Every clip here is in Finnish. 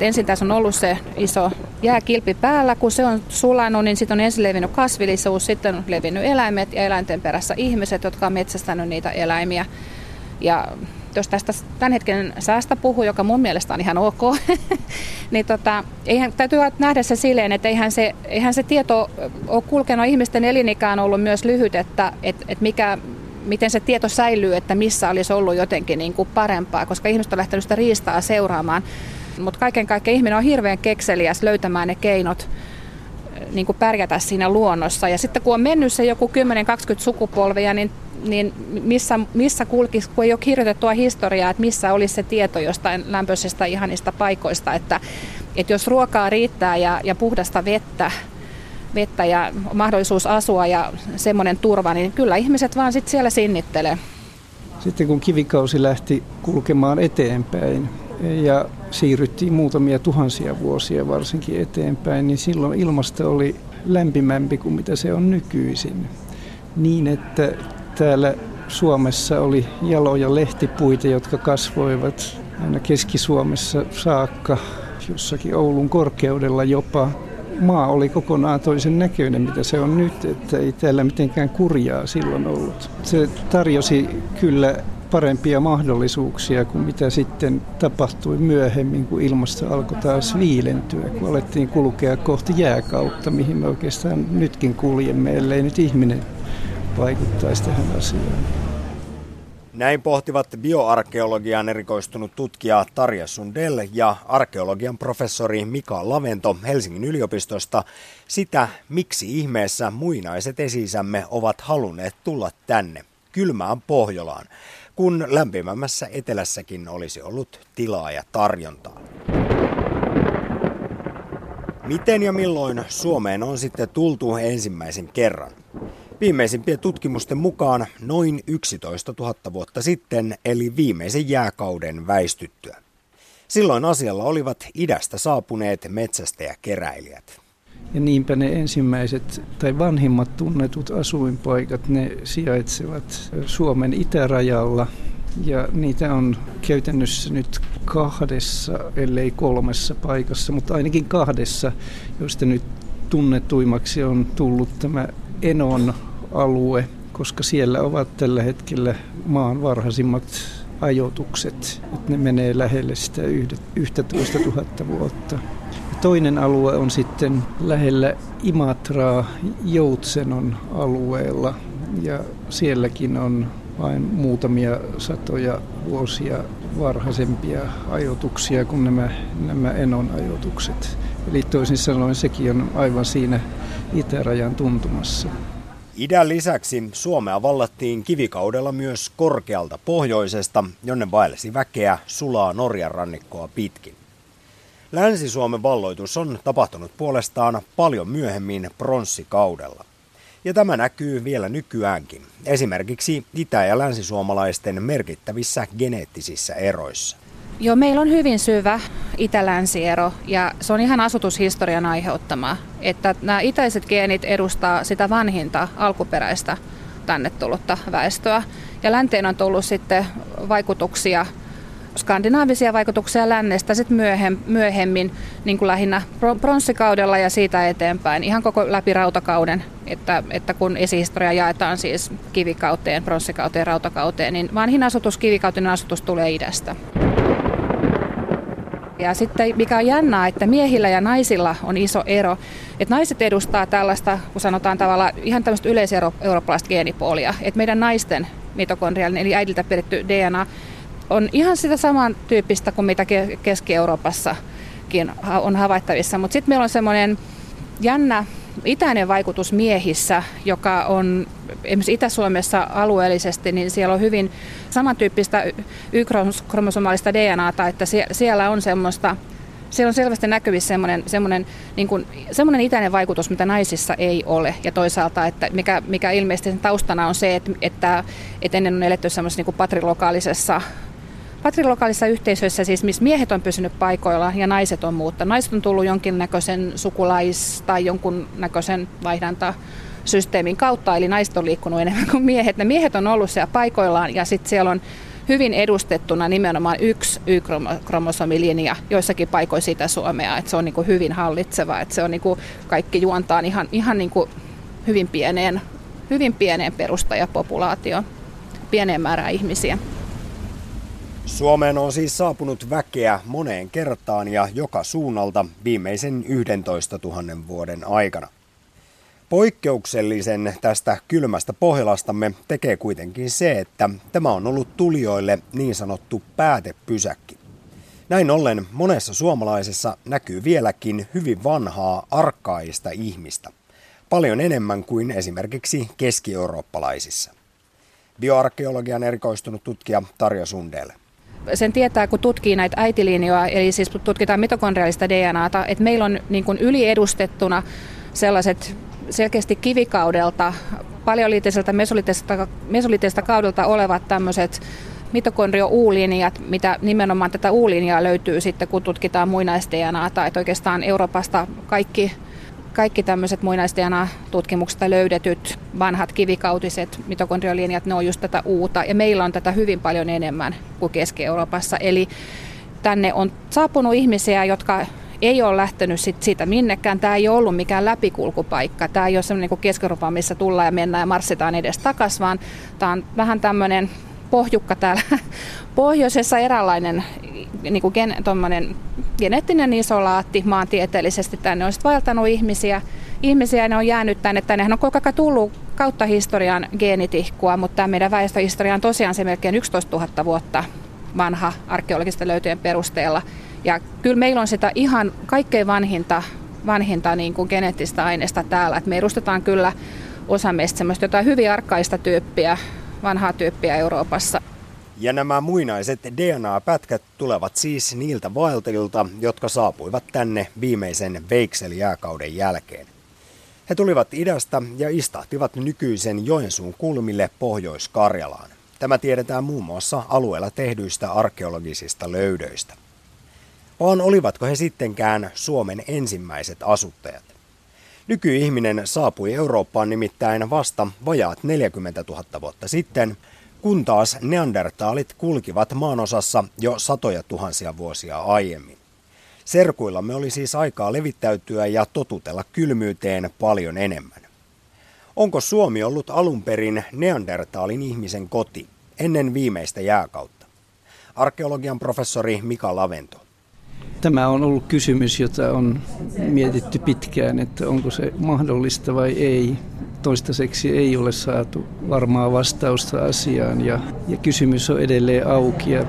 että ensin tässä on ollut se iso jääkilpi päällä, kun se on sulanut, niin sitten on ensin levinnyt kasvillisuus, sitten on levinnyt eläimet ja eläinten perässä ihmiset, jotka on metsästänyt niitä eläimiä. Ja jos tästä tämän hetken säästä puhuu, joka mun mielestä on ihan ok, niin tota, eihän, täytyy nähdä se silleen, että eihän se, eihän se tieto ole kulkenut ihmisten elinikään ollut myös lyhyt, että et, et mikä, miten se tieto säilyy, että missä olisi ollut jotenkin niin kuin parempaa, koska ihmiset on lähtenyt sitä riistaa seuraamaan. Mutta kaiken kaikkiaan ihminen on hirveän kekseliäs löytämään ne keinot niin kuin pärjätä siinä luonnossa. Ja sitten kun on mennyt se joku 10-20 sukupolvia, niin, niin missä, missä kulkisi, kun ei ole kirjoitettua historiaa, että missä olisi se tieto jostain lämpöisestä ihanista paikoista, että, että jos ruokaa riittää ja, ja puhdasta vettä, vettä ja mahdollisuus asua ja semmoinen turva, niin kyllä ihmiset vaan sitten siellä sinnittelee. Sitten kun kivikausi lähti kulkemaan eteenpäin ja siirryttiin muutamia tuhansia vuosia varsinkin eteenpäin, niin silloin ilmasto oli lämpimämpi kuin mitä se on nykyisin. Niin, että täällä Suomessa oli jaloja lehtipuita, jotka kasvoivat aina Keski-Suomessa saakka, jossakin Oulun korkeudella jopa maa oli kokonaan toisen näköinen, mitä se on nyt, että ei täällä mitenkään kurjaa silloin ollut. Se tarjosi kyllä parempia mahdollisuuksia kuin mitä sitten tapahtui myöhemmin, kun ilmasto alkoi taas viilentyä, kun alettiin kulkea kohti jääkautta, mihin me oikeastaan nytkin kuljemme, ellei nyt ihminen vaikuttaisi tähän asiaan. Näin pohtivat bioarkeologian erikoistunut tutkija Tarja Sundell ja arkeologian professori Mika Lavento Helsingin yliopistosta sitä, miksi ihmeessä muinaiset esisämme ovat halunneet tulla tänne, kylmään Pohjolaan, kun lämpimämmässä etelässäkin olisi ollut tilaa ja tarjontaa. Miten ja milloin Suomeen on sitten tultu ensimmäisen kerran? Viimeisimpien tutkimusten mukaan noin 11 000 vuotta sitten, eli viimeisen jääkauden väistyttyä. Silloin asialla olivat idästä saapuneet metsästäjäkeräilijät. Ja niinpä ne ensimmäiset tai vanhimmat tunnetut asuinpaikat, ne sijaitsevat Suomen itärajalla. Ja niitä on käytännössä nyt kahdessa, ellei kolmessa paikassa, mutta ainakin kahdessa, joista nyt tunnetuimmaksi on tullut tämä Enon alue, koska siellä ovat tällä hetkellä maan varhaisimmat ajoitukset. Että ne menee lähelle sitä 11 000 vuotta. Toinen alue on sitten lähellä Imatraa Joutsenon alueella ja sielläkin on vain muutamia satoja vuosia varhaisempia ajoituksia kuin nämä, nämä Enon ajoitukset. Eli toisin sanoen sekin on aivan siinä itärajan tuntumassa. Idän lisäksi Suomea vallattiin kivikaudella myös korkealta pohjoisesta, jonne vaellesi väkeä sulaa Norjan rannikkoa pitkin. Länsi-Suomen valloitus on tapahtunut puolestaan paljon myöhemmin pronssikaudella. Ja tämä näkyy vielä nykyäänkin, esimerkiksi itä- ja länsisuomalaisten merkittävissä geneettisissä eroissa. Joo, meillä on hyvin syvä itä-länsiero ja se on ihan asutushistorian aiheuttama. Että nämä itäiset geenit edustaa sitä vanhinta alkuperäistä tänne tullutta väestöä. Ja länteen on tullut sitten vaikutuksia, skandinaavisia vaikutuksia lännestä sitten myöhemmin, niin kuin lähinnä pronssikaudella ja siitä eteenpäin, ihan koko läpi rautakauden, että, että kun esihistoria jaetaan siis kivikauteen, pronssikauteen, rautakauteen, niin vanhin asutus, kivikautinen asutus tulee idästä. Ja sitten mikä on jännää, että miehillä ja naisilla on iso ero. Että naiset edustaa tällaista, kun sanotaan tavallaan ihan tämmöistä yleiseurooppalaista geenipuolia. Että meidän naisten mitokondriallinen, eli äidiltä pidetty DNA, on ihan sitä samantyyppistä kuin mitä Keski-Euroopassakin on havaittavissa. Mutta sitten meillä on semmoinen jännä itäinen vaikutus miehissä, joka on esimerkiksi Itä-Suomessa alueellisesti, niin siellä on hyvin samantyyppistä Y-kromosomaalista DNAta, että siellä on semmoista siellä on selvästi näkyvissä semmoinen, semmoinen, niin kuin, semmoinen itäinen vaikutus, mitä naisissa ei ole. Ja toisaalta, että mikä, mikä ilmeisesti sen taustana on se, että, että, että ennen on eletty semmoisessa niin patrilokaalisessa Patrilokaalissa yhteisöissä siis, missä miehet on pysynyt paikoilla ja naiset on muuttanut. Naiset on tullut jonkinnäköisen sukulais- tai jonkunnäköisen vaihdanta systeemin kautta, eli naiset on liikkunut enemmän kuin miehet. Ne miehet on ollut siellä paikoillaan ja sitten siellä on hyvin edustettuna nimenomaan yksi Y-kromosomilinja joissakin paikoissa sitä Suomea, että se on niin hyvin hallitseva, että se on niin kaikki juontaan ihan, ihan niin hyvin pieneen, hyvin pieneen perustajapopulaatioon, pieneen määrään ihmisiä. Suomeen on siis saapunut väkeä moneen kertaan ja joka suunnalta viimeisen 11 000 vuoden aikana. Poikkeuksellisen tästä kylmästä Pohjolastamme tekee kuitenkin se, että tämä on ollut tulijoille niin sanottu päätepysäkki. Näin ollen monessa suomalaisessa näkyy vieläkin hyvin vanhaa arkkaista ihmistä. Paljon enemmän kuin esimerkiksi keski-eurooppalaisissa. Bioarkeologian erikoistunut tutkija Tarja Sundelle sen tietää, kun tutkii näitä äitilinjoja, eli siis tutkitaan mitokondriaalista DNAta, että meillä on niin kuin yliedustettuna sellaiset selkeästi kivikaudelta, paleoliittiselta mesolitista, mesolitista kaudelta olevat tämmöiset mitokondrio-U-linjat, mitä nimenomaan tätä U-linjaa löytyy sitten, kun tutkitaan muinais-DNAta, että oikeastaan Euroopasta kaikki kaikki tämmöiset muinaisDNA-tutkimuksesta löydetyt vanhat kivikautiset mitokondriolinjat, ne on just tätä uuta. Ja meillä on tätä hyvin paljon enemmän kuin Keski-Euroopassa. Eli tänne on saapunut ihmisiä, jotka ei ole lähtenyt sit siitä minnekään. Tämä ei ole ollut mikään läpikulkupaikka. Tämä ei ole semmoinen kuin keski missä tullaan ja mennään ja marssitaan edes takaisin, vaan tämä on vähän tämmöinen pohjukka täällä pohjoisessa eräänlainen niin kuin gen, geneettinen isolaatti maantieteellisesti. Tänne on vaeltanut ihmisiä, ihmisiä ja ne on jäänyt tänne. Tännehän on koko ajan tullut kautta historian geenitihkua, mutta tämä meidän väestöhistoria on tosiaan se melkein 11 000 vuotta vanha arkeologisten löytöjen perusteella. Ja kyllä meillä on sitä ihan kaikkein vanhinta, vanhinta niin kuin geneettistä aineesta täällä. Et me edustetaan kyllä osa meistä semmoista jotain hyvin arkkaista tyyppiä, vanhaa tyyppiä Euroopassa. Ja nämä muinaiset DNA-pätkät tulevat siis niiltä vaeltajilta, jotka saapuivat tänne viimeisen Veiksel-jääkauden jälkeen. He tulivat idästä ja istahtivat nykyisen Joensuun kulmille Pohjois-Karjalaan. Tämä tiedetään muun muassa alueella tehdyistä arkeologisista löydöistä. Vaan olivatko he sittenkään Suomen ensimmäiset asuttajat? Nykyihminen saapui Eurooppaan nimittäin vasta vajaat 40 000 vuotta sitten – kun taas neandertaalit kulkivat maanosassa jo satoja tuhansia vuosia aiemmin. Serkuillamme oli siis aikaa levittäytyä ja totutella kylmyyteen paljon enemmän. Onko Suomi ollut alun perin neandertaalin ihmisen koti ennen viimeistä jääkautta? Arkeologian professori Mika Lavento. Tämä on ollut kysymys, jota on mietitty pitkään, että onko se mahdollista vai ei toistaiseksi ei ole saatu varmaa vastausta asiaan ja, ja kysymys on edelleen auki. Ja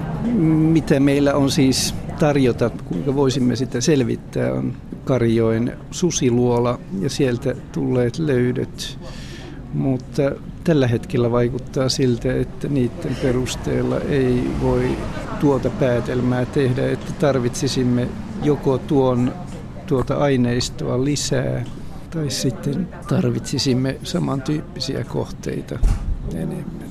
mitä meillä on siis tarjota, kuinka voisimme sitä selvittää, on Karjoen susiluola ja sieltä tulleet löydöt. Mutta tällä hetkellä vaikuttaa siltä, että niiden perusteella ei voi tuota päätelmää tehdä, että tarvitsisimme joko tuon tuota aineistoa lisää tai sitten tarvitsisimme samantyyppisiä kohteita enemmän.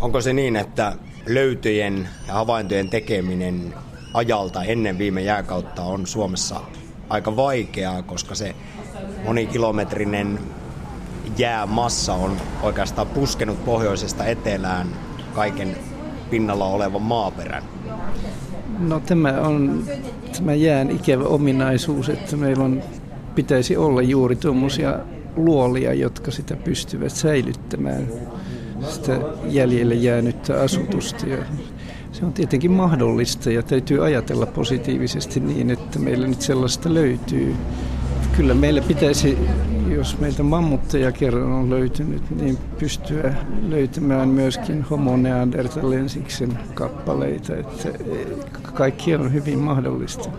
Onko se niin, että löytöjen ja havaintojen tekeminen ajalta ennen viime jääkautta on Suomessa aika vaikeaa, koska se monikilometrinen jäämassa on oikeastaan puskenut pohjoisesta etelään kaiken pinnalla olevan maaperän? No tämä on tämä jään ikävä ominaisuus, että meillä on pitäisi olla juuri tuommoisia luolia, jotka sitä pystyvät säilyttämään, sitä jäljelle jäänyttä asutusta. Ja se on tietenkin mahdollista ja täytyy ajatella positiivisesti niin, että meillä nyt sellaista löytyy. Kyllä meillä pitäisi, jos meiltä mammutteja kerran on löytynyt, niin pystyä löytämään myöskin homo neanderthalensiksen kappaleita. Että kaikki on hyvin mahdollista.